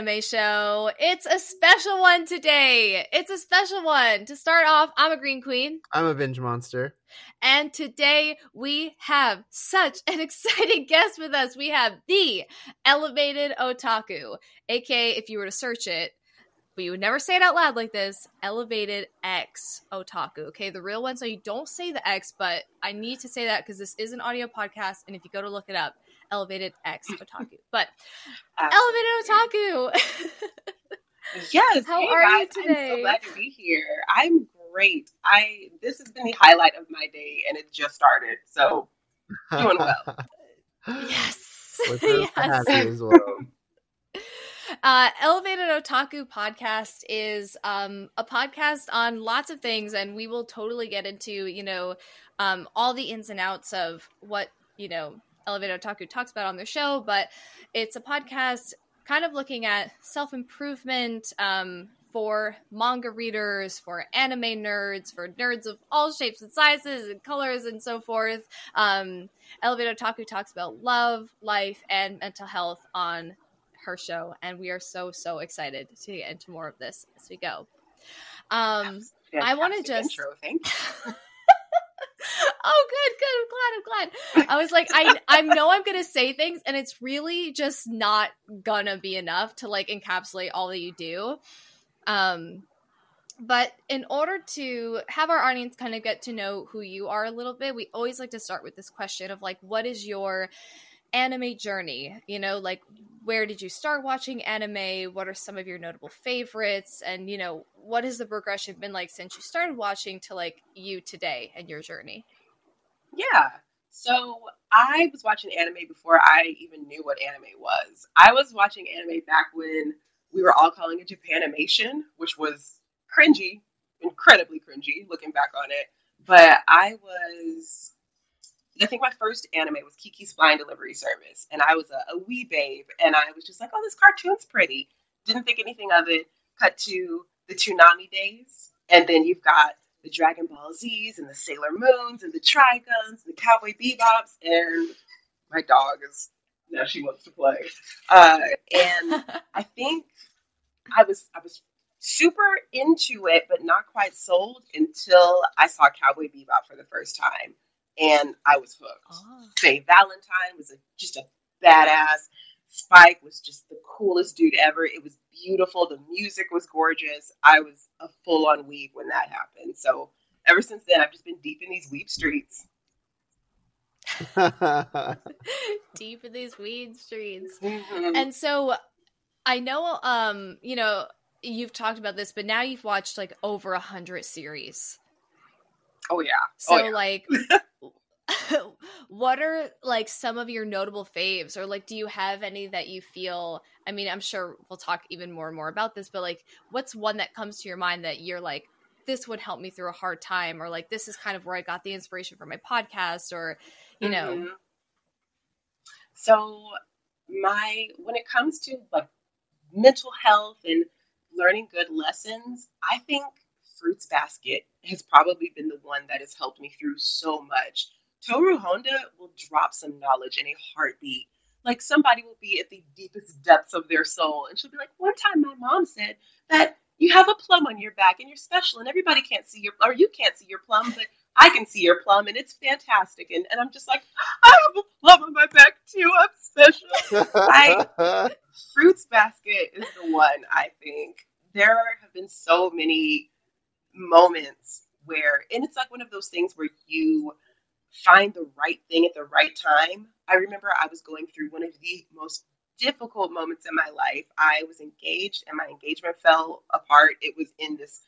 anime show. It's a special one today. It's a special one. To start off, I'm a Green Queen. I'm a binge monster. And today we have such an exciting guest with us. We have the Elevated Otaku, aka, if you were to search it, but you would never say it out loud like this elevated x otaku okay the real one so you don't say the x but i need to say that because this is an audio podcast and if you go to look it up elevated x otaku but elevated otaku. Yes. How hey are guys, you today i'm so glad to be here. I'm great. I this has been the highlight of my day and it just started so doing well. Yes. We're thrilled to yes. have you as well. Uh, Elevated Otaku podcast is um, a podcast on lots of things, and we will totally get into you know um, all the ins and outs of what you know Elevated Otaku talks about on their show. But it's a podcast kind of looking at self improvement um, for manga readers, for anime nerds, for nerds of all shapes and sizes and colors and so forth. Um, Elevated Otaku talks about love, life, and mental health on her show, and we are so so excited to get into more of this as we go. Um, I wanna Fantastic just- intro, thank. oh, good, good. I'm glad. I'm glad. I was like, I I know I'm gonna say things, and it's really just not gonna be enough to like encapsulate all that you do. Um, but in order to have our audience kind of get to know who you are a little bit, we always like to start with this question of like, what is your anime journey? You know, like where did you start watching anime? What are some of your notable favorites? And you know, what has the progression been like since you started watching to like you today and your journey? Yeah. So I was watching anime before I even knew what anime was. I was watching anime back when we were all calling it Japanimation, which was cringy, incredibly cringy looking back on it. But I was, I think my first anime was Kiki's Flying Delivery Service, and I was a, a wee babe, and I was just like, oh, this cartoon's pretty. Didn't think anything of it. Cut to the Toonami days, and then you've got the Dragon Ball Z's and the Sailor Moons and the Triguns and the Cowboy Bebops, and my dog is now she wants to play. Uh, and I think I was I was super into it, but not quite sold until I saw Cowboy Bebop for the first time, and I was hooked. Oh. Faye Valentine was a, just a badass. Spike was just the coolest dude ever. It was beautiful. The music was gorgeous. I was a full on weeb when that happened. So ever since then, I've just been deep in these weeb streets. Deep in these weed streets. Mhm. And so I know um, you know, you've talked about this, but now you've watched like over a hundred series. oh yeah. So oh yeah. like what are like some of your notable faves or like do you have any that you feel I mean, I'm sure we'll talk even more and more about this, but like what's one that comes to your mind that you're like this would help me through a hard time or like this is kind of where I got the inspiration for my podcast or you know. Mhm. So my when it comes to like mental health and learning good lessons, I think Fruits Basket has probably been the one that has helped me through so much. Toru Honda will drop some knowledge in a heartbeat. Like somebody will be at the deepest depths of their soul, and she'll be like, "One time, my mom said that you have a plum on your back and you're special, and everybody can't see your, or you can't see your plum, but I can see your plum, and it's fantastic." And, and I'm just like, "I have a plum on my back too. I'm special." I- Fruits Basket is the one I think. There have been so many moments where, and it's like one of those things where you find the right thing at the right time. I remember I was going through one of the most difficult moments in my life. I was engaged and my engagement fell apart. It was in this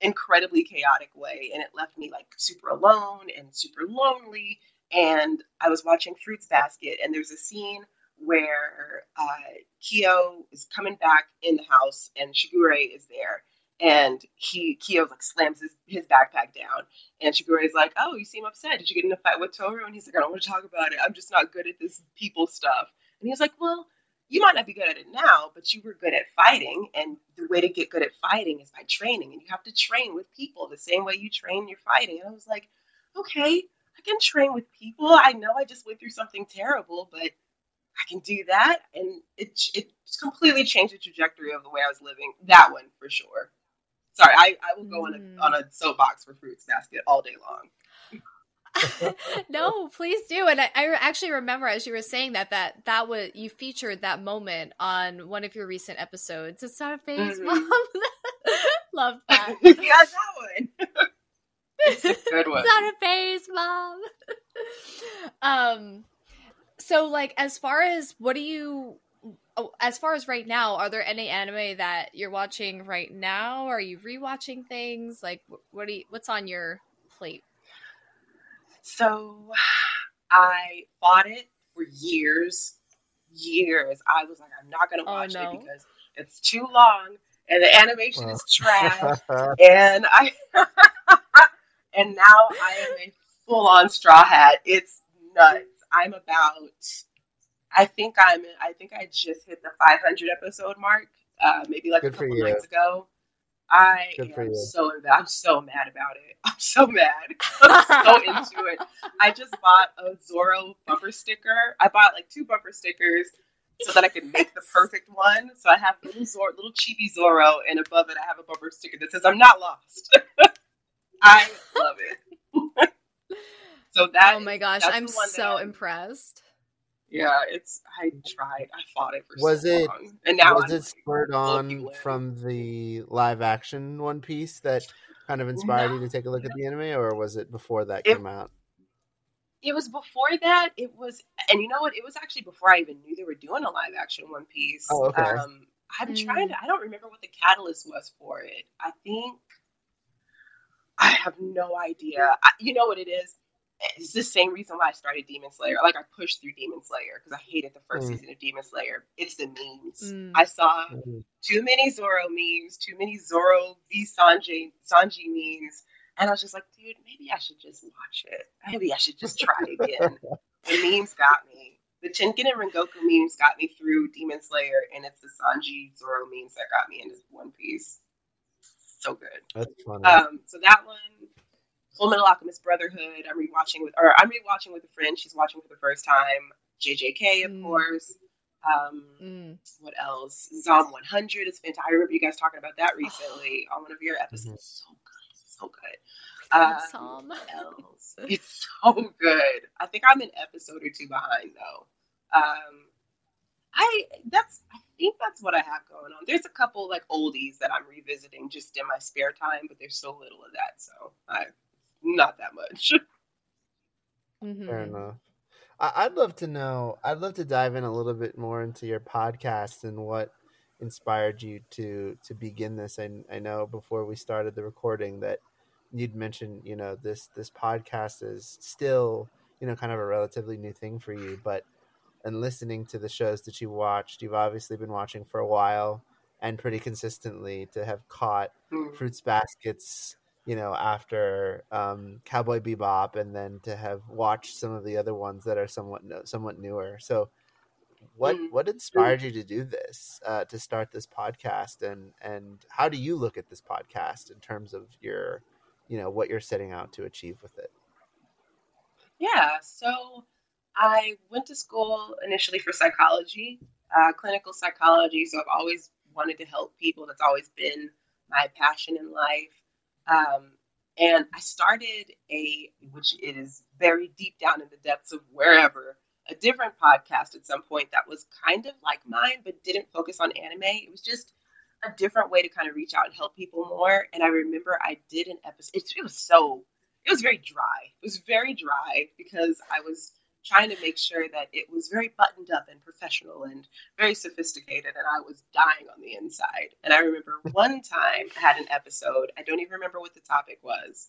incredibly chaotic way and it left me like super alone and super lonely. And I was watching Fruits Basket and there's a scene where uh, Kyo is coming back in the house and Shigure is there. And he Kyo like slams his, his backpack down and Shigure is like, Oh, you seem upset. Did you get in a fight with Toru? And he's like, I don't want to talk about it. I'm just not good at this people stuff. And he's like, Well, you might not be good at it now, but you were good at fighting. And the way to get good at fighting is by training. And you have to train with people the same way you train your fighting. And I was like, Okay, I can train with people. I know I just went through something terrible, but I can do that, and it it completely changed the trajectory of the way I was living. That one for sure. Sorry, I, I will go on a Mm. on a soapbox for Fruits Basket all day long. no, please do. And I, I actually remember as you were saying that that that was you featured that moment on one of your recent episodes. It's not a phase, Mhm. mom. Love that. yeah, that one. it's a good one. It's not a phase, mom. um, so like as far as what do you? Oh, as far as right now, are there any anime that you're watching right now? Are you rewatching things? Like, what do you? What's on your plate? So I bought it for years, years. I was like, I'm not gonna Oh, watch no. it because it's too long and the animation Wow. is trash. and I and now I am a full on straw hat. It's nuts. I'm about I think I'm I think I just hit the 500 episode mark, uh, maybe like Good a couple you. nights ago. I Good am so I'm so mad about it. I'm so mad. I'm so into it. I just bought a Zoro bumper sticker. I bought like two bumper stickers so that I could make the perfect one. So I have little Zor- little chibi Zoro, and above it I have a bumper sticker that says "I'm not lost." I love it. so that oh my gosh, I'm the one that so I'm- impressed. Yeah, it's I tried. I fought it for Was so it- long, and now was I'm it spurred full on from the live action One Piece that kind of inspired you to take a look at the anime, or was it before that It- came out? it was before that. It was, and you know what? It was actually before I even knew they were doing a live action One Piece. Oh, okay. Um, I'm Mm. trying to. I don't remember what the catalyst was for it. I think I have no idea. I, you know what it is? It's the same reason why I started Demon Slayer. Like I pushed through Demon Slayer because I hated the first Mm. season of Demon Slayer. It's the memes. Mm. I saw Mhm. too many Zoro memes, too many Zoro v Sanji Sanji memes, and I was just like, dude, maybe I should just watch it. Maybe I should just try again. the memes got me. The Tengen and Rengoku memes got me through Demon Slayer, and it's the Sanji Zoro memes that got me into One Piece. So good. That's funny. Um, so that one, Full Metal Alchemist Brotherhood. I'm rewatching with, or I'm rewatching with a friend. She's watching for the first time. JJK, of Mm. course. Um, Mm. what else? Zom 100 is fantastic. I remember you guys talking about that recently on one of your episodes. So good, so good. Um, Psalm. what else? It's so good. I think I'm an episode or two behind though. Um, I that's I think that's what I have going on. There's a couple like oldies that I'm revisiting just in my spare time, but there's so little of that, so I not that much. Mhm. Fair enough. I- I'd love to know. I'd love to dive in a little bit more into your podcast and what inspired you to to begin this. I, I know before we started the recording that you'd mentioned, you know, this this podcast is still, you know, kind of a relatively new thing for you, but and listening to the shows that you watched, you've obviously been watching for a while and pretty consistently to have caught Mm. fruits baskets you know after um, cowboy bebop and then to have watched some of the other ones that are somewhat somewhat newer so what Mm. what inspired you to do this uh, to start this podcast and and how do you look at this podcast in terms of your you know what you're setting out to achieve with it Yeah, so I went to school initially for psychology, uh, clinical psychology. So I've always wanted to help people. That's always been my passion in life. Um, and I started a, which is very deep down in the depths of wherever, a different podcast at some point that was kind of like mine, but didn't focus on anime. It was just a different way to kind of reach out and help people more. And I remember I did an episode. It, it was so it was very dry. It was very dry because I was trying to make sure that it was very buttoned up and professional and very sophisticated, and I was dying on the inside. And I remember one time I had an episode. I don't even remember what the topic was.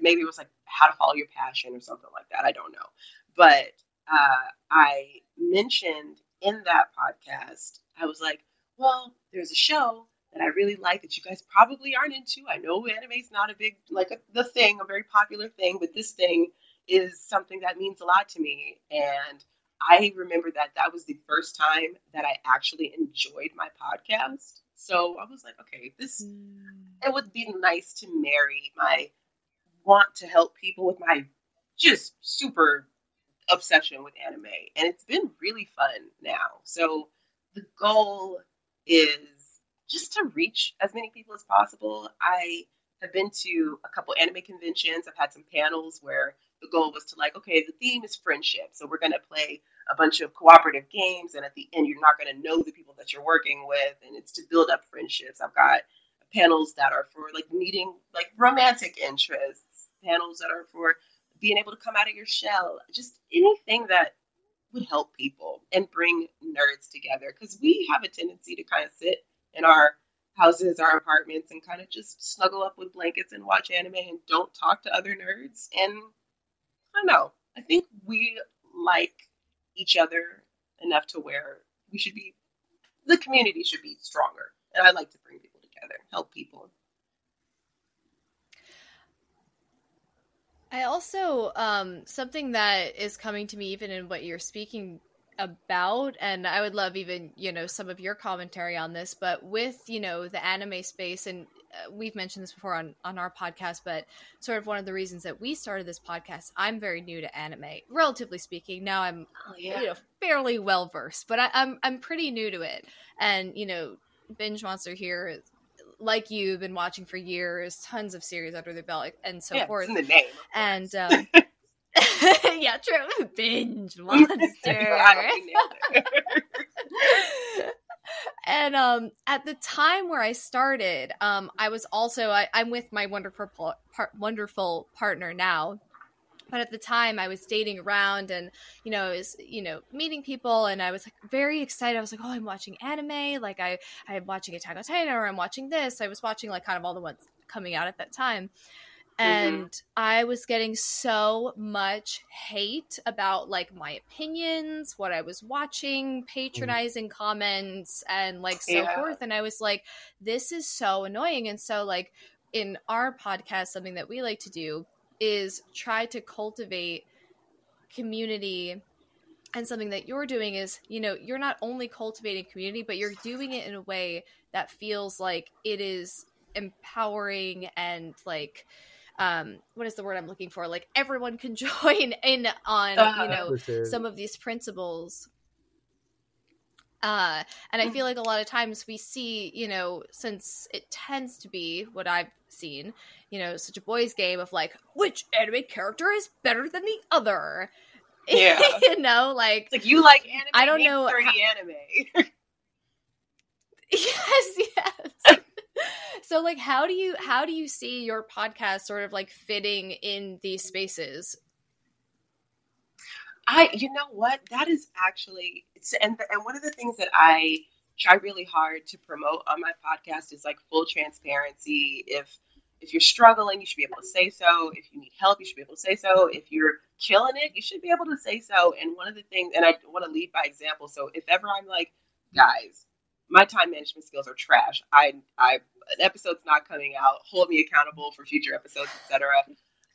Maybe it was like how to follow your passion or something like that. I don't know. But uh, I mentioned in that podcast, I was like, well, there's a show that I really like that you guys probably aren't into. I know anime's not a big like a, the thing, a very popular thing, but this thing is something that means a lot to me. And I remember that that was the first time that I actually enjoyed my podcast. So I was like, okay, this it would be nice to marry my want to help people with my just super obsession with anime, and it's been really fun now. So the goal is just to reach as many people as possible. I have been to a couple anime conventions. I've had some panels where the goal was to like, okay, the theme is friendship, so we're gonna play a bunch of cooperative games, and at the end, you're not gonna know the people that you're working with, and it's to build up friendships. I've got panels that are for like meeting like romantic interests, panels that are for being able to come out of your shell, just anything that would help people and bring nerds together because we have a tendency to kind of sit in our houses, our apartments, and kind of just snuggle up with blankets and watch anime and don't talk to other nerds. And don't know. I think we like each other enough to where we should be, the community should be stronger. And I like to bring people together, help people. I also um, something that is coming to me even in what you're speaking about and i would love even you know some of your commentary on this but with you know the anime space and we've mentioned this before on on our podcast but sort of one of the reasons that we started this podcast i'm very new to anime relatively speaking now i'm oh, yeah. you know fairly well versed but I, i'm i'm pretty new to it and you know binge monster here like you've been watching for years tons of series under the belt and so yeah, forth in the name and um, yeah, true. Binge monster. And um, at the time where I started, um, I was also I, am with my wonderful par- wonderful partner now. But at the time, I was dating around, and you know, I was you know meeting people, and I was like very excited. I was like, "Oh, I'm watching anime! Like I I'm watching Attack on Titan, or I'm watching this." I was watching like kind of all the ones coming out at that time. And mm-hmm. i was getting so much hate about like my opinions what i was watching mm. patronizing mm. comments and like so yeah. forth and i was like this is so annoying and so like in our podcast something that we like to do is try to cultivate community and something that you're doing is you know you're not only cultivating community but you're doing it in a way that feels like it is empowering and like um what is the word i'm looking for like everyone can join in on uh, you know sure. some of these principles uh, and I feel like a lot of times we see, you know, since it tends to be what I've seen, you know, such a boys' game of like, which anime character is better than the other? Yeah. you know, like, it's like you like anime. I don't know. How- anime. yes, yes so like how do you how do you see your podcast sort of like fitting in these spaces? I you know what? That is actually and and one of the things that i try really hard to promote on my podcast is like full transparency. If if you're struggling you should be able to say so. If you need help you should be able to say so. If you're killing it you should be able to say so. And one of the things and i want to lead by example. So if ever i'm like guys my time management skills are trash. I, I, an episode's not coming out. Hold me accountable for future episodes, etc.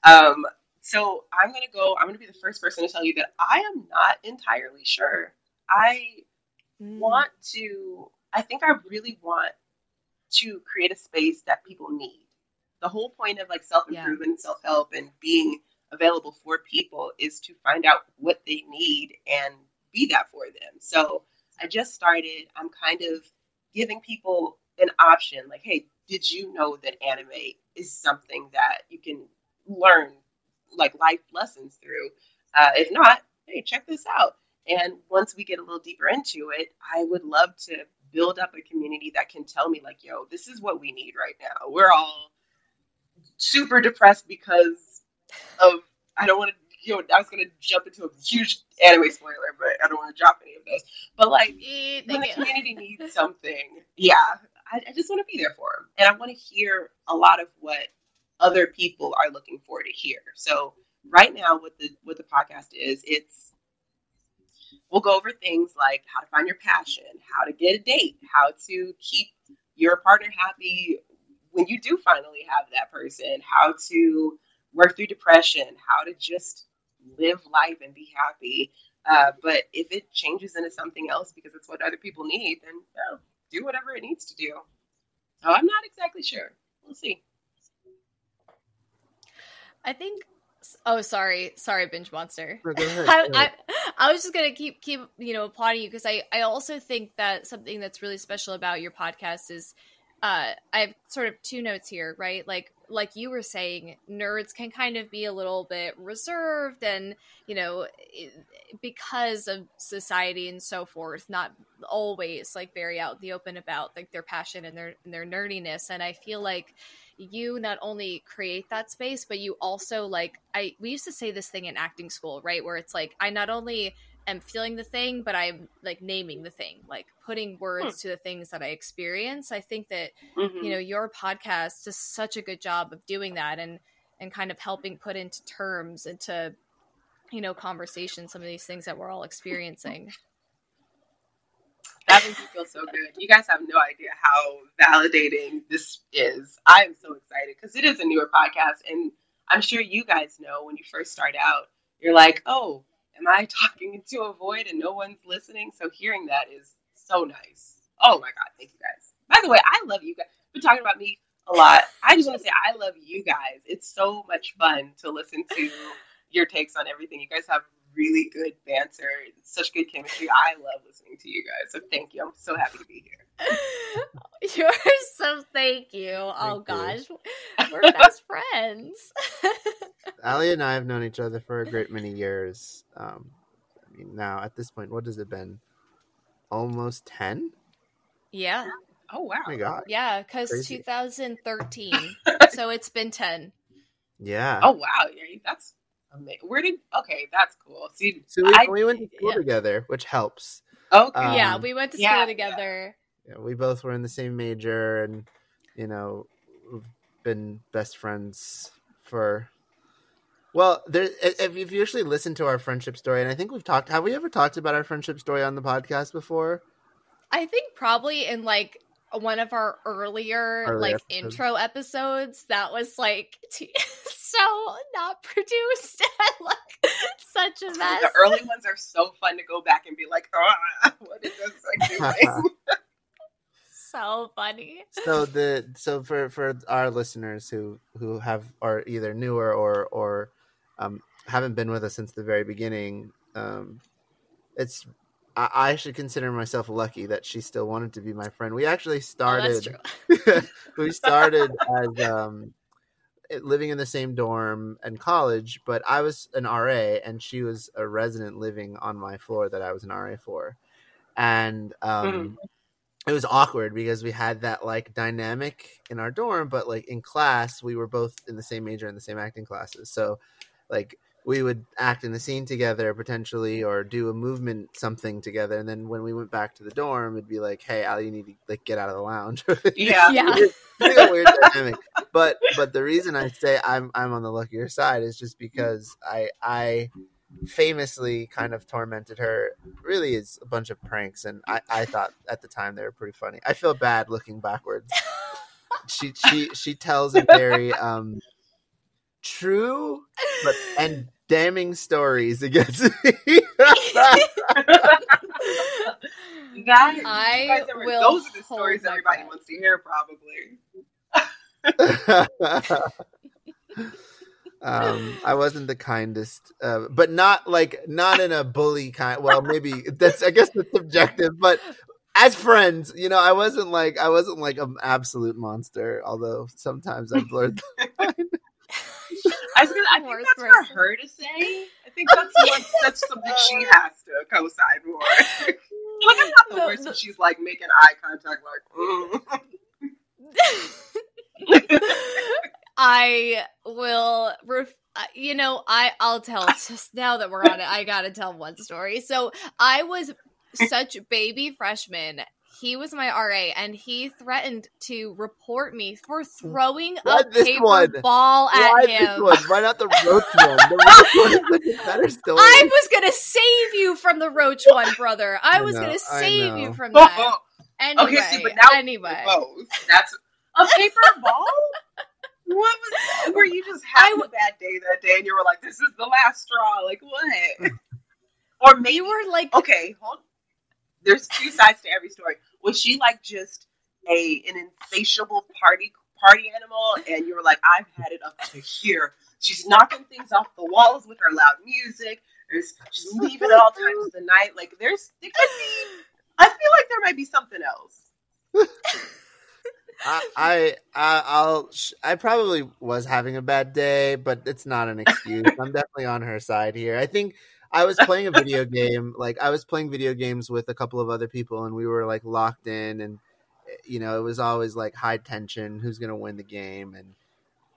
Um, so I'm gonna go. I'm gonna be the first person to tell you that I am not entirely sure. I mm. want to. I think I really want to create a space that people need. The whole point of like self improvement, yeah. self help, and being available for people is to find out what they need and be that for them. So I just started. I'm kind of giving people an option like, hey, did you know that anime is something that you can learn like life lessons through? Uh, if not, hey, check this out. And once we get a little deeper into it, I would love to build up a community that can tell me, like, yo, this is what we need right now. We're all super depressed because of, I don't want to you know, I was gonna jump into a huge anime spoiler, but I don't want to drop any of those. But like, when the community needs something, yeah, I, I just want to be there for them, and I want to hear a lot of what other people are looking for to hear. So right now, what the what the podcast is, it's we'll go over things like how to find your passion, how to get a date, how to keep your partner happy when you do finally have that person, how to work through depression, how to just live life and be happy. Uh, but if it changes into something else because it's what other people need, then know, do whatever it needs to do. So I'm not exactly sure. We'll see. I think Oh, sorry, sorry, binge monster. No, I, I. I was just gonna keep keep you know applauding you because I I also think that something that's really special about your podcast is uh I have sort of two notes here, right? Like like you were saying, nerds can kind of be a little bit reserved and you know because of society and so forth, not always like very out in the open about like their passion and their and their nerdiness. And I feel like you not only create that space but you also like i we used to say this thing in acting school right where it's like i not only am feeling the thing but i'm like naming the thing like putting words to the things that i experience i think that Mhm. you know your podcast does such a good job of doing that and and kind of helping put into terms into you know conversation some of these things that we're all experiencing That makes me feel so good. You guys have no idea how validating this is. I am so excited because it is a newer podcast, and I'm sure you guys know when you first start out, you're like, "Oh, am I talking into a void and no one's listening?" So hearing that is so nice. Oh my god, thank you guys. By the way, I love you guys. Been talking about me a lot. I just want to say I love you guys. It's so much fun to listen to your takes on everything. You guys have really good banter, such good chemistry. I love listening to you guys. So thank you. I'm so happy to be here. you're so thank you oh Thank you. gosh we're best friends Ali and I have known each other for a great many years. Um, I mean, now at this point, what has it been? Almost ten. yeah Oh wow. Oh my god. Yeah, because 2013. so it's been 10. Yeah. Oh wow. Yeah, that's amazing. Where did? Okay, that's cool. See, So we, I- we went to school yeah. together, which helps. okay. Um, yeah, we went to school yeah, together. Yeah, we both were in the same major, and you know, we've been best friends for. Well, there. If if you've usually listened to our friendship story, and I think we've talked. Have we ever talked about our friendship story on the podcast before? I think probably in like one of our earlier Early like episodes. intro episodes that was like t- so not produced and like such a mess. The early ones are so fun to go back and be like, ah, what is this like doing? so funny. so the so for for our listeners who who have are either newer or or um, haven't been with us since the very beginning, um, it's I, I should consider myself lucky that she still wanted to be my friend. We actually Oh, started. that's true. we started as um, living in the same dorm and college, but I was an RA and she was a resident living on my floor that I was an RA for, and um, it was awkward because we had that like dynamic in our dorm, but like in class we were both in the same major and the same acting classes, so like we would act in a scene together potentially or do a movement something together and then when we went back to the dorm it'd be like hey ali you need to like get out of the lounge Yeah. Yeah. It's weird dynamic. But but the reason I say I'm I'm on the luckier side is just because I I famously kind of tormented her. Really is a bunch of pranks, and I I thought at the time they were pretty funny. I feel bad looking backwards. she she she tells a very um true but and damning stories against me. You guys, I you guys are- will those are the stories everybody wants to hear, probably. um i wasn't the kindest uh, but not like not in a bully kind well maybe that's i guess that's subjective but as friends you know i wasn't like i wasn't like an absolute monster although sometimes i blurred I, was gonna, I think that's person. for her to say. I think that's what, that's something she has to co-sign for. like I'm not the The- worst. the- she's like making eye contact, like. Mm. I will ref- uh, you know, I I'll tell just now that we're on it, I got to tell one story. So, I was such baby freshman. He was my RA and he threatened to report me for throwing Why a this paper one? ball at why him. this one why not the roach one the roach one is like a better story I was going to save you from the roach one, brother. I I was know, going to save you from that. Oh, anyway, Okay, see, but now anyway. both. That's a paper ball. What was that? Were you just having I a bad day that day, and you were like, "This is the last straw"? Like what? or maybe You were like okay. Hold. There's two sides to every story. Was she like just a an insatiable party party animal, and you were like, "I've had it up to here. she's knocking things off the walls with her loud music. There's she's leaving at all times of the night. Like there's it could be. I feel like there might be something else. I I- I'll I probably was having a bad day, but it's not an excuse. I'm definitely on her side here. I think I was playing a video game, like I was playing video games with a couple of other people, and we were like locked in, and you know it was always like high tension, who's gonna win the game, and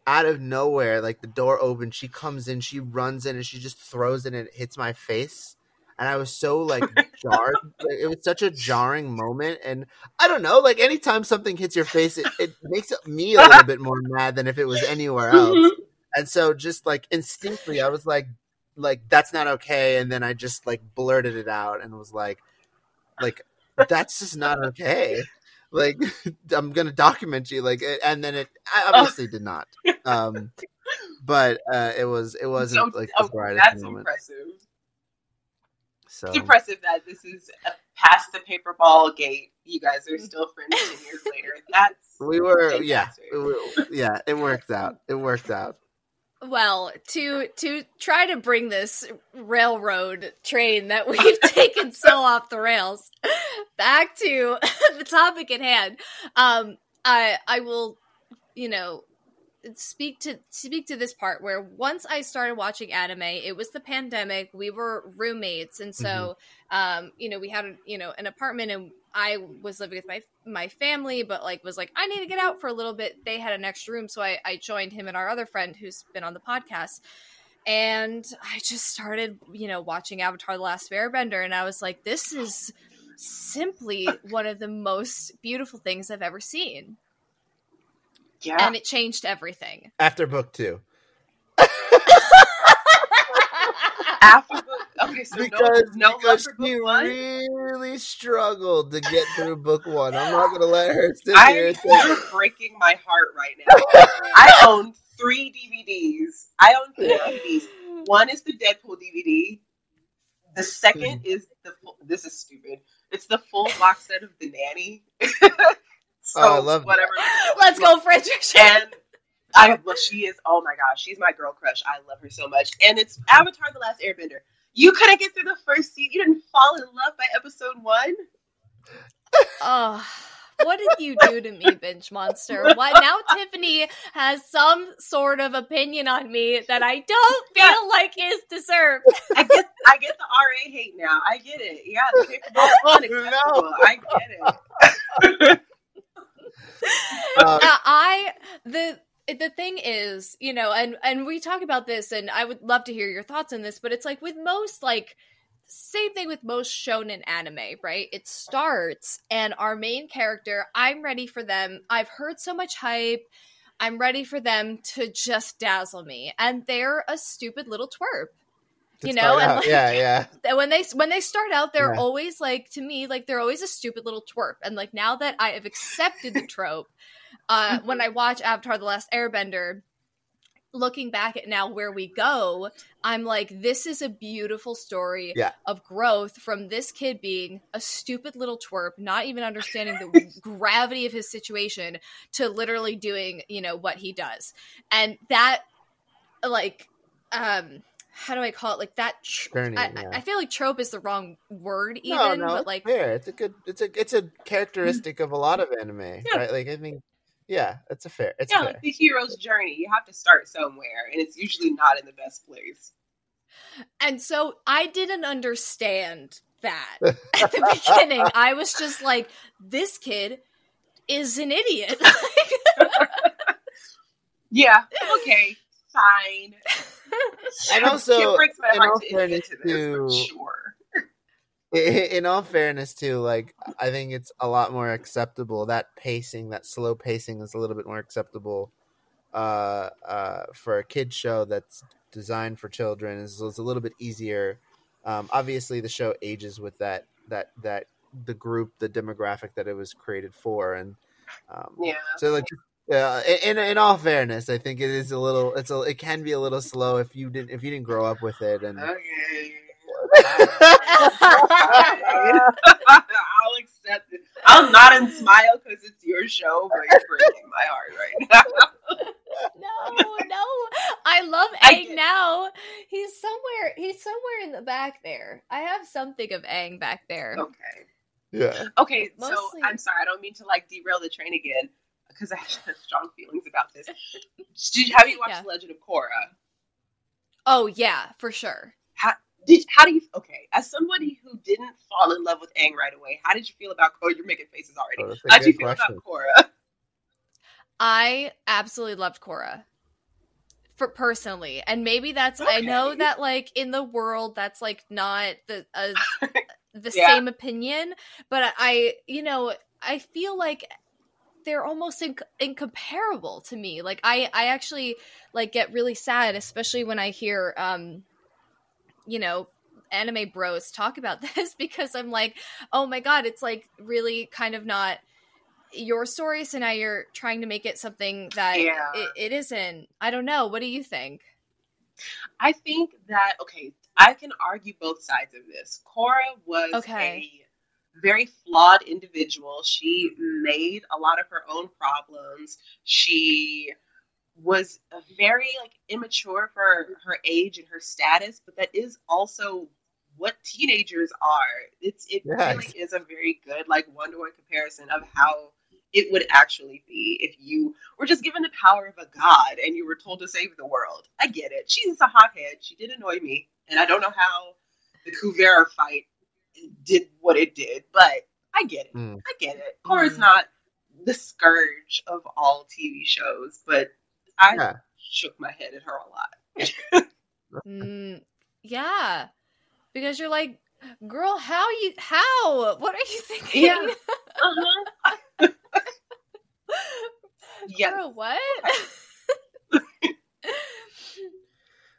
out of nowhere, like the door opens, she comes in, she runs in, and she just throws it, and it hits my face. And I was so like jarred. It was such a jarring moment, and I don't know. Like anytime something hits your face, it, it makes me a little bit more mad than if it was anywhere else. Mhm. And so, just like instinctively, I was like, like that's not okay. And then I just like blurted it out and was like, like that's just not okay. Like I'm gonna document you. Like, and then it I obviously did not. Um, but uh, it was it wasn't So- like oh, the brightest that's moment. impressive. So It's impressive that this is past the paper ball gate. You guys are still friends ten years later. That's we were, yeah, we- yeah. It worked out. It worked out. Well, to to try to bring this railroad train that we've taken so off the rails back to the topic at hand, um, I I will, you know, speak to speak to this part where once I started watching anime, it was the pandemic. We were roommates, and so um, you know, we had you know an apartment, and I was living with my my family, but like was like I need to get out for a little bit. They had an extra room, so I, I joined him and our other friend who's been on the podcast. And I just started, you know, watching Avatar: The Last Airbender, and I was like, "This is simply one of the most beautiful things I've ever seen." yeah. and it changed everything. After book two, After book, okay, so because no, no because she book one. really struggled to get through book one. I'm not gonna let her sit I, here. And say, you're breaking my heart right now. I own three DVDs. I own three DVDs. One is the Deadpool DVD. The second hmm. is the full, this is stupid. It's the full box set of the nanny. so Oh, I love that. whatever. Let's go, Fran Drescher. And I well, she is. Oh my gosh, she's my girl crush. I love her so much. And it's Avatar: The Last Airbender. You couldn't get through the first season. You didn't fall in love by episode one. Oh, what did you do to me, Binge Monster? What now? Tiffany has some sort of opinion on me that I don't feel Yeah. like is deserved. I get, I get the RA hate now. I get it. Yeah, the paperback Oh, unacceptable. I get it. uh, Uh, I the the thing is, you know, and and we talk about this, and I would love to hear your thoughts on this. But it's like with most like same thing with most shonen anime, right? It starts and our main character, I'm ready for them. I've heard so much hype. I'm ready for them to just dazzle me, and they're a stupid little twerp. to you know, and like- yeah, yeah. when they when they start out they're Yeah. always like to me like they're always a stupid little twerp and like now that i have accepted the trope uh when i watch avatar the last airbender looking back at now where we go i'm like this is a beautiful story Yeah. of growth from this kid being a stupid little twerp not even understanding the gravity of his situation to literally doing you know what he does and that like um how do i call it like that tr- Journey, I, yeah. I feel like trope is the wrong word even no, no, but it's like fair. It's a good. It's a. It's a characteristic of a lot of anime, Yeah. right? Like I mean, yeah, it's a fair. It's yeah, fair. like the hero's journey. You have to start somewhere, and it's usually not in the best place. And so I didn't understand that at the beginning. I was just like, this kid is an idiot. Yeah. Okay. Fine. And also, it breaks my in all fairness to this, but to- sure. In all fairness too like i think it's a lot more acceptable that pacing that slow pacing is a little bit more acceptable uh uh for a kid show that's designed for children is it's a little bit easier um obviously the show ages with that that that the group the demographic that it was created for and um Yeah. so like uh, in in all fairness, I think it is a little. It's a. It can be a little slow if you didn't if you didn't grow up with it. And Okay. I'll accept it. I'll nod and smile because it's your show, but you're breaking my heart right now. no, no. I love love Aang now. He's somewhere. He's somewhere in the back there. I have something of Aang back there. Okay. Yeah. Okay. Mostly- So I'm sorry. I don't mean to like derail the train again because I have strong feelings about this. Did have you watched Yeah. The Legend of Korra? Oh yeah, for sure. Did how do you? Okay, as somebody who didn't fall in love with Aang right away, how did you feel about Korra? You're making faces already. Oh, How'd you feel question. about Korra? I absolutely loved Korra. For personally, and maybe that's I know that like in the world that's like not the uh, the Yeah. same opinion, but I you know I feel like they're almost inc- incomparable to me. Like I I actually like get really sad, especially when I hear um you know anime bros talk about this because I'm like, oh my god, it's like really kind of not your story. So now you're trying to make it something that Yeah. it, it isn't. I don't know. What do you think? I think that okay, I can argue both sides of this. Korra was Okay. a very flawed individual. She made a lot of her own problems. She was a very like immature for her age and her status, but that is also what teenagers are. It's it Yes. really is a very good like one to one comparison of how it would actually be if you were just given the power of a god and you were told to save the world. I get it. She's a hothead. She did annoy me, and I don't know how the Kuvira fight did what it did, but I get it. Mm. I get it. Korra's Mm. not the scourge of all TV shows, but I Yeah. shook my head at her a lot. Mm, yeah, because you're like, girl, how you how? What are you thinking? Yeah. Uh-huh. Yes. Girl, what?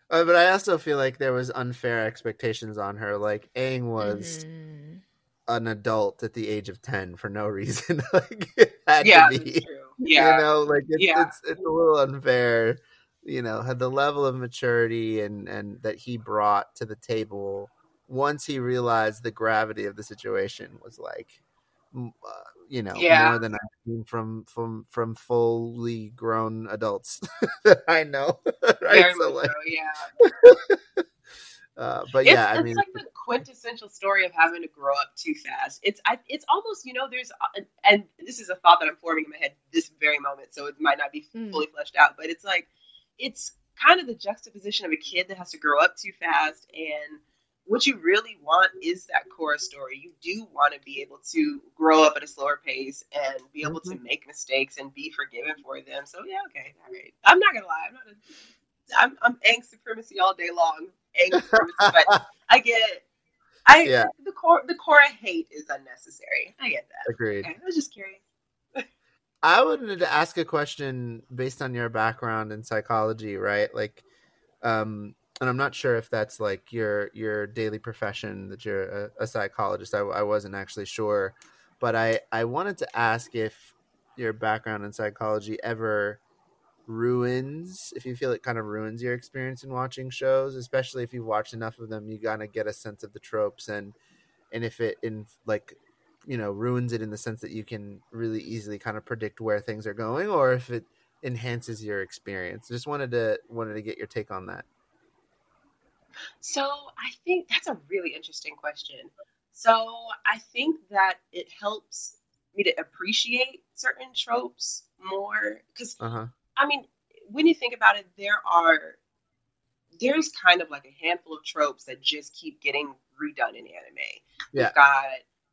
Uh, but I also feel like there was unfair expectations on her. Like Aang was Mhm. an adult at the age of ten for no reason. like it had yeah, to be. that's true. Yeah. You know, like it's, Yeah. it's it's a little unfair. You know, had the level of maturity and and that he brought to the table once he realized the gravity of the situation was like, uh, you know, Yeah. more than I've seen from from from fully grown adults that I know. right? Very So like, so, yeah. uh, but it's, yeah, I it's mean, like the quintessential story of having to grow up too fast. It's I, it's almost you know there's and this is a thought that I'm forming in my head this very moment, so it might not be Mm. fully fleshed out, but it's like it's kind of the juxtaposition of a kid that has to grow up too fast and what you really want is that core story. You do want to be able to grow up at a slower pace and be able to make mistakes and be forgiven for them. So yeah, okay, all right. I'm not gonna lie, I'm not. A, I'm I'm angst supremacy all day long. Angst supremacy, but I get. I Yeah. the Korra the Korra hate is unnecessary. I get that. agreed. Okay, I was just curious. I wanted to ask a question based on your background in psychology, right? Like, um, and I'm not sure if that's like your your daily profession that you're a, a psychologist. I, I wasn't actually sure, but I I wanted to ask if your background in psychology ever ruins if you feel it kind of ruins your experience in watching shows especially if you've watched enough of them you gotta get a sense of the tropes and and if it in like you know ruins it in the sense that you can really easily kind of predict where things are going or if it enhances your experience. Just wanted to wanted to get your take on that. So I think that's a really interesting question. So I think that it helps me to appreciate certain tropes more because uh-huh I mean, when you think about it, there are there's kind of like a handful of tropes that just keep getting redone in anime. Yeah. You've got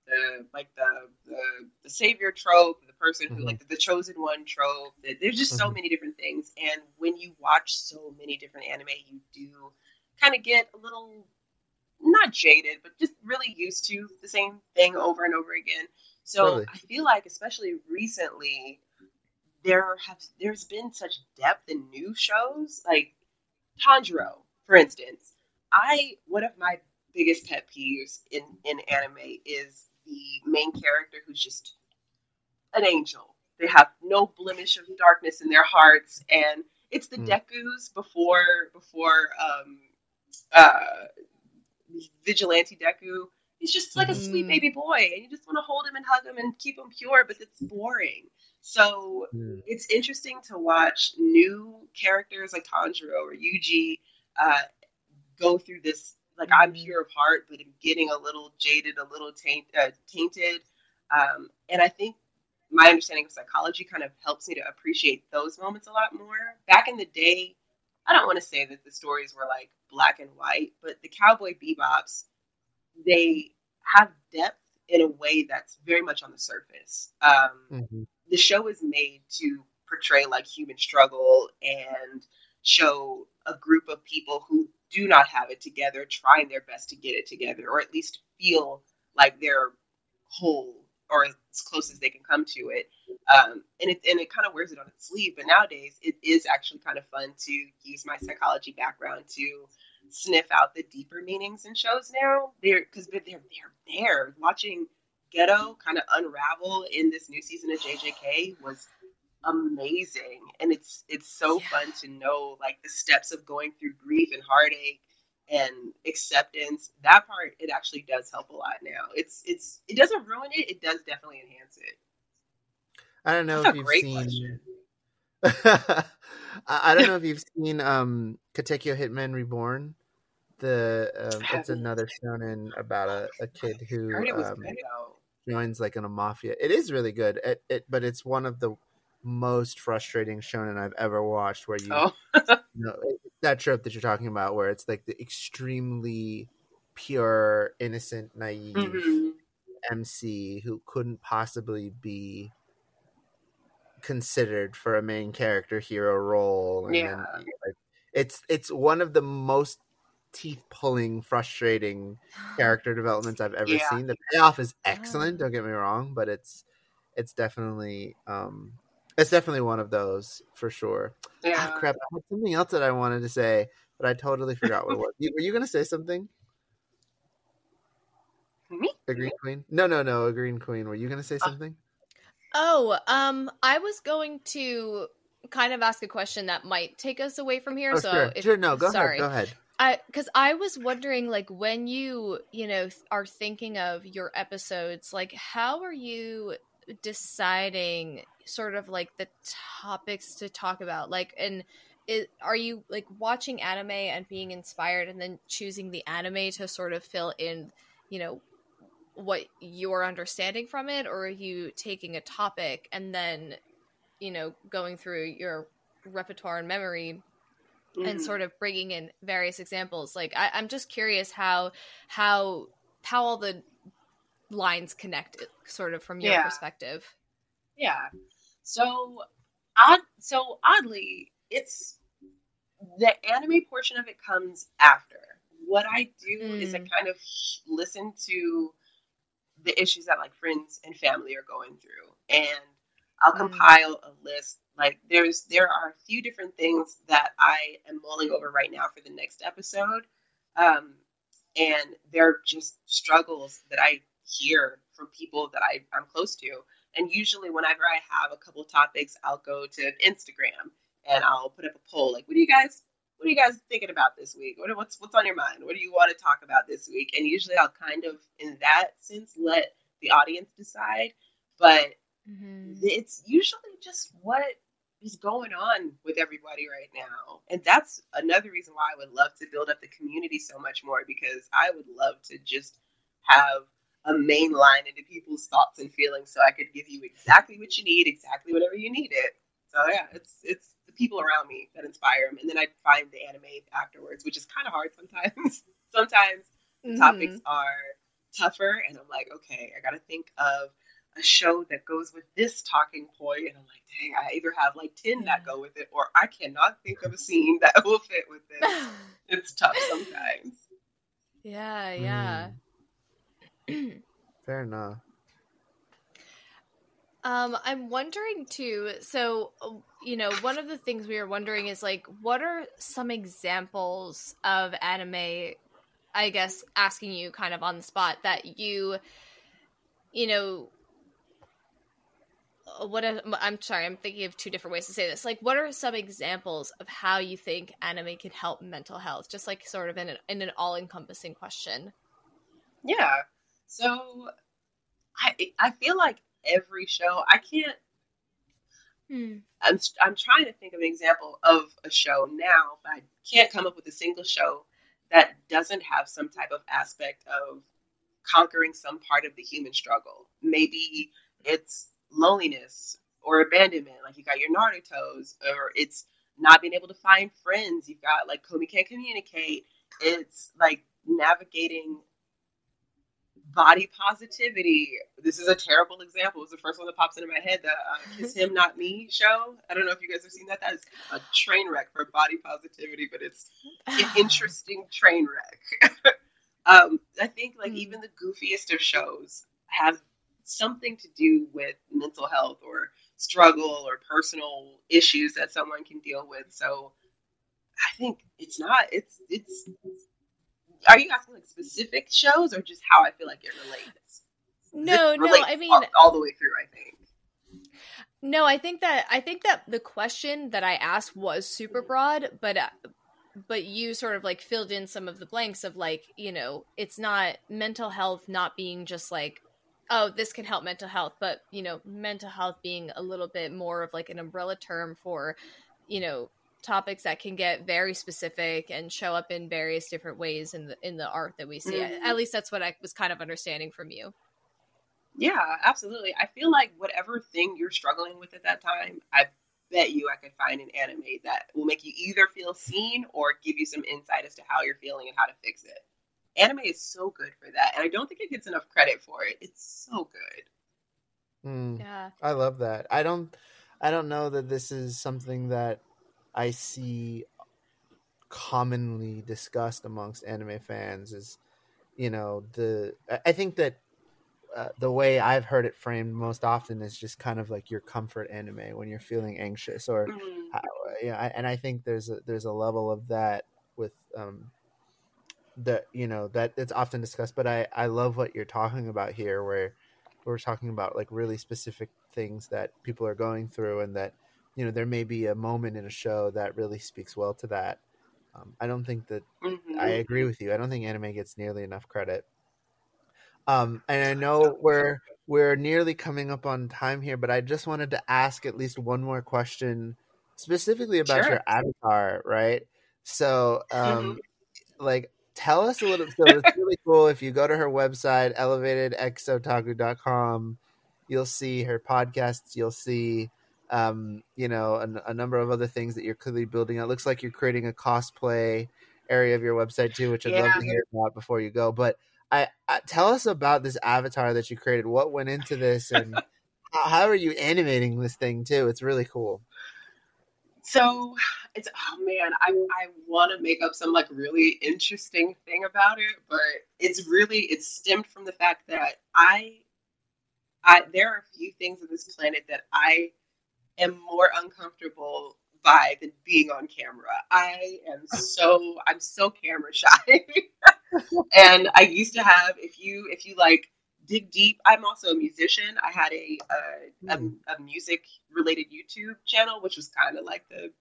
the like the the, the savior trope, the person who Mhm. like the chosen one trope. There's just so Mhm. many different things, and when you watch so many different anime, you do kind of get a little not jaded, but just really used to the same thing over and over again. So Totally. I feel like, especially recently, there have there's been such depth in new shows like Tanjiro, for instance. I one of my biggest pet peeves in in anime is the main character who's just an angel. They have no blemish of darkness in their hearts, and it's the Mm. Deku's before before um uh vigilante Deku. He's just like a sweet Mhm. baby boy, and you just want to hold him and hug him and keep him pure, but it's boring. So Mm. it's interesting to watch new characters like Tanjiro or Yuji uh, go through this. Like I'm Mhm. pure of heart, but I'm getting a little jaded, a little taint, uh, tainted. Um, and I think my understanding of psychology kind of helps me to appreciate those moments a lot more. Back in the day, I don't want to say that the stories were like black and white, but the Cowboy Bebops, they have depth in a way that's very much on the surface. Um, Mhm. The show is made to portray like human struggle and show a group of people who do not have it together trying their best to get it together or at least feel like they're whole or as close as they can come to it. Um, and it, and it kind of wears it on its sleeve but nowadays it is actually kind of fun to use my psychology background to sniff out the deeper meanings in shows now. They're because they're, they're they're there. Watching Geto kind of unravel in this new season of jjk was amazing and it's it's so Yeah. fun to know like the steps of going through grief and heartache and acceptance that part it actually does help a lot now it's it's it doesn't ruin it it does definitely enhance it I don't know That's if you've great seen. question. I I don't know if you've seen um Katekyo Hitman Reborn. The um, it's haven't. another shonen about a, a kid who I heard it was um, good though joins like in a mafia. It is really good. It, it but it's one of the most frustrating shonen I've ever watched. Where you, oh you know, that trope that you're talking about, where it's like the extremely pure, innocent, naive Mhm. MC who couldn't possibly be considered for a main character hero role. And Yeah. then, like, it's it's one of the most teeth pulling, frustrating character developments I've ever Yeah. seen. The payoff is excellent. Don't get me wrong, but it's it's definitely um it's definitely one of those for sure. Ah, yeah crap! I had something else that I wanted to say, but I totally forgot what it was. Were you going to say something? me A green queen? No, no, no. A green queen. Were you going to say Uh, something? Oh, um, I was going to kind of ask a question that might take us away from here. oh, so, sure, if, sure. No, go sorry. ahead. Go ahead. I because I was wondering, like, when you you know are thinking of your episodes, like, how are you deciding sort of like the topics to talk about? Like, and it, are you like watching anime and being inspired, and then choosing the anime to sort of fill in, you know, what you're understanding from it, or are you taking a topic and then, you know, going through your repertoire and memory and Mhm. sort of bringing in various examples like I, i'm just curious how how how all the lines connect sort of from your Yeah. perspective Yeah. So odd so oddly, it's the anime portion of it comes after. What I do is I Mm. kind of listen to the issues that like friends and family are going through and I'll Mm. compile a list. Like there's there are a few different things that I am mulling over right now for the next episode. Um and they're just struggles that I hear from people that I, I'm close to. And usually, whenever I have a couple topics, I'll go to Instagram and I'll put up a poll like, "What do you guys, what are you guys thinking about this week? What, what's what's on your mind? What do you want to talk about this week?" And usually, I'll kind of, in that sense, let the audience decide. But mm-hmm. it's usually just what is going on with everybody right now. And that's another reason why I would love to build up the community so much more because I would love to just have a main line into people's thoughts and feelings so I could give you exactly what you need, exactly whatever you need it. So yeah, it's it's the people around me that inspire them, and then I find the anime afterwards, which is kind of hard sometimes. sometimes the mm-hmm. topics are tougher, and I'm like, okay, I got to think of a show that goes with this talking point, and I'm like, dang, I either have like ten that go with it, or I cannot think of a scene that will fit with it. It's tough sometimes. yeah yeah Fair enough. Um, I'm wondering too. So, uh, you know, one of the things we were wondering is like, what are some examples of anime? I guess asking you kind of on the spot that you, you know, what are, I'm sorry, I'm thinking of two different ways to say this. Like, what are some examples of how you think anime can help mental health? Just like sort of in an, in an all encompassing question. Yeah. So I I feel like every show I can't Hmm. I'm I'm trying to think of an example of a show now, but I can't come up with a single show that doesn't have some type of aspect of conquering some part of the human struggle. Maybe it's loneliness or abandonment, like you got your Naruto's, or it's not being able to find friends. You've got like Komi can't communicate. It's like navigating body positivity. This is a terrible example. It's the first one that pops into my head. The uh, "Kiss Him Not Me" show. I don't know if you guys have seen that. That is a train wreck for body positivity, but it's an interesting train wreck. um, I think like Hmm. even the goofiest of shows have something to do with mental health or struggle or personal issues that someone can deal with. So I think it's not. It's it's. Are you asking like specific shows or just how I feel like it relates? No, It no, I mean all, all the way through. I think. No, I think that I think that the question that I asked was super broad, but uh, but you sort of like filled in some of the blanks of like, you know, it's not mental health not being just like oh, this can help mental health, but you know, mental health being a little bit more of like an umbrella term for, you know, topics that can get very specific and show up in various different ways in the in the art that we see. Mhm. At least that's what I was kind of understanding from you. Yeah, absolutely. I feel like whatever thing you're struggling with at that time, I bet you I could find an anime that will make you either feel seen or give you some insight as to how you're feeling and how to fix it. Anime is so good for that, and I don't think it gets enough credit for it. It's so good. Mm. Yeah. I love that. I don't I don't know that this is something that I see commonly discussed amongst anime fans is you know the I- I think that uh, the way I've heard it framed most often is just kind of like your comfort anime when you're feeling anxious or Mhm. how, yeah, I- and I think there's a there's a level of that with um that you know that it's often discussed but I I love what you're talking about here where we're talking about like really specific things that people are going through and that you know there may be a moment in a show that really speaks well to that um, I don't think that Mhm. I agree with you. I don't think anime gets nearly enough credit. Um, and I know we're we're nearly coming up on time here, but I just wanted to ask at least one more question, specifically about Sure. your avatar, right? So, um, Mhm. like, tell us a little. Bit so it's really cool if you go to her website, elevatedxotaku.com, you'll see her podcasts. You'll see, um, you know, a, a number of other things that you're clearly building. It looks like you're creating a cosplay area of your website too, which I'd love to hear about before you go. But I, I tell us about this avatar that you created. What went into this, and how, how are you animating this thing too? It's really cool. So it's oh man, I I want to make up some like really interesting thing about it, but it's really it's stemmed from the fact that I I there are a few things on this planet that I am more uncomfortable by than being on camera. I am so I'm so camera shy. and I used to have if you if you like dig deep. I'm also a musician. I had a uh, Hmm. a, a music related YouTube channel, which was kind of like the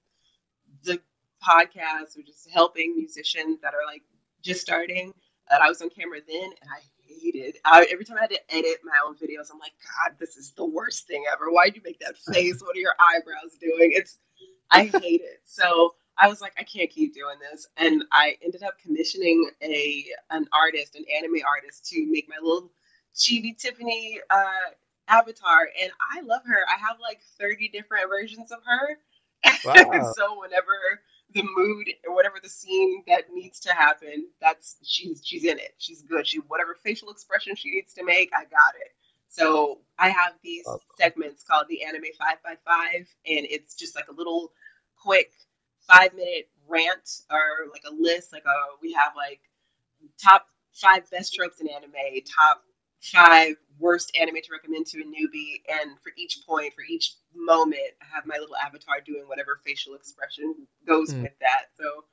the podcast or just helping musicians that are like just starting. And I was on camera then, and I hated. I, every time I had to edit my own videos, I'm like, God, this is the worst thing ever. Why'd you make that face? What are your eyebrows doing? It's I hate it. So I was like, I can't keep doing this, and I ended up commissioning a an artist, an anime artist, to make my little Chibi Tiffany uh, avatar, and I love her. I have like 30 different versions of her. Wow. so whenever the mood or whatever the scene that needs to happen, that's she's she's in it. She's good. She whatever facial expression she needs to make, I got it. So I have these Awesome. segments called the Anime Five by Five, and it's just like a little quick five minute rant or like a list. Like a we have like top five best tropes in anime, top five worst anime to recommend to a newbie, and for each point, for each moment, I have my little avatar doing whatever facial expression goes Hmm. with that. So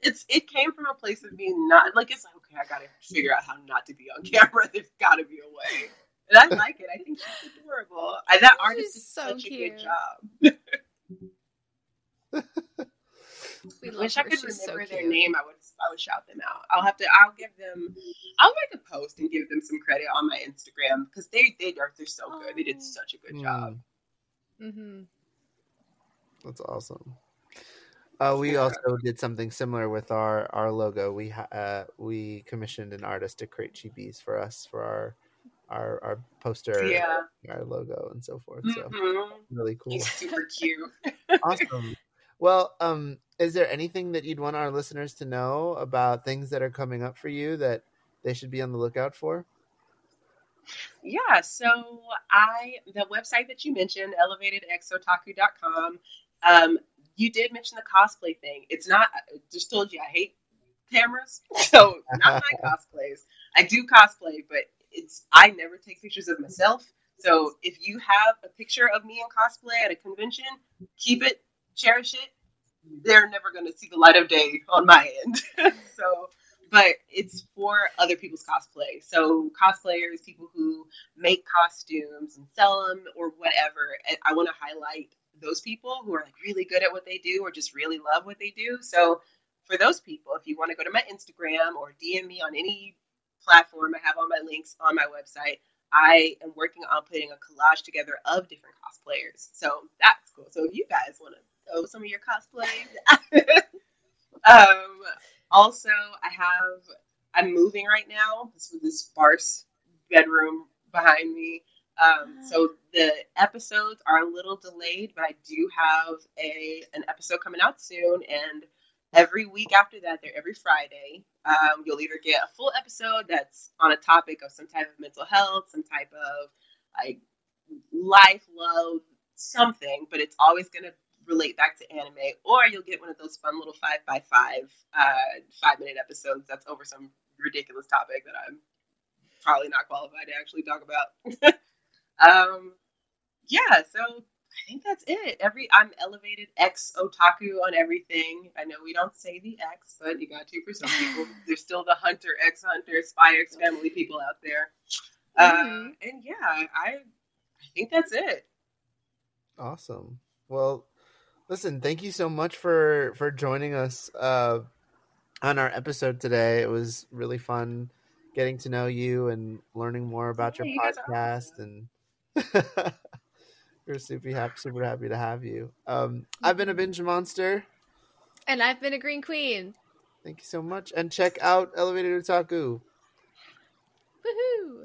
it's it came from a place of being not like it's like okay, I gotta figure out how not to be on camera. There's gotta be a way. And I like it. I think she's adorable. I, that artist is so such a cute. good job. We Wish I could She's so remember their name. I would I would shout them out. I'll have to. I'll give them. I'll make a post and give them some credit on my Instagram because they they are they're so good. They Oh. did such a good job. Mm. hmm That's awesome. Uh, we also did something similar with our our logo. We ha- uh, we commissioned an artist to create chibis for us for our our our poster, Yeah. our logo, and so forth. So Mhm. really cool. He's super cute. awesome. Well, um, is there anything that you'd want our listeners to know about things that are coming up for you that they should be on the lookout for? Yeah, so I the website that you mentioned, elevatedxotaku.com, um, you did mention the cosplay thing. It's not I just told you I hate cameras, so not my cosplays. I do cosplay, but it's I never take pictures of myself. So if you have a picture of me in cosplay at a convention, keep it, cherish it. They're never going to see the light of day on my end. so, but it's for other people's cosplay. So cosplayers, people who make costumes and sell them or whatever. I want to highlight those people who are like really good at what they do or just really love what they do. So for those people, if you want to go to my Instagram or DM me on any platform, I have all my links on my website. I am working on putting a collage together of different cosplayers. So that's cool. So if you guys want to throw some of your cosplays, um, also I have I'm moving right now. This with this sparse bedroom behind me. Um, so the episodes are a little delayed, but I do have a an episode coming out soon, and every week after that, they're every Friday. Um, you'll either get a full episode that's on a topic of some type of mental health, some type of like life, love, something, but it's always going to relate back to anime, or you'll get one of those fun little five by five, uh, five minute episodes that's over some ridiculous topic that I'm probably not qualified to actually talk about. um, yeah, so I think that's it. Every I'm elevated ex otaku on everything. I know we don't say the X, but you got to for some people. There's still the Hunter X Hunter Spy X family people out there. Uh, Mhm. and yeah, I I think that's it. Awesome. Well, listen, thank you so much for for joining us uh, on our episode today. It was really fun getting to know you and learning more about your you guys are podcast and we're super happy super happy to have you. Um, I've been a binge monster. And I've been a green queen. Thank you so much and check out Elevated Otaku. Woohoo!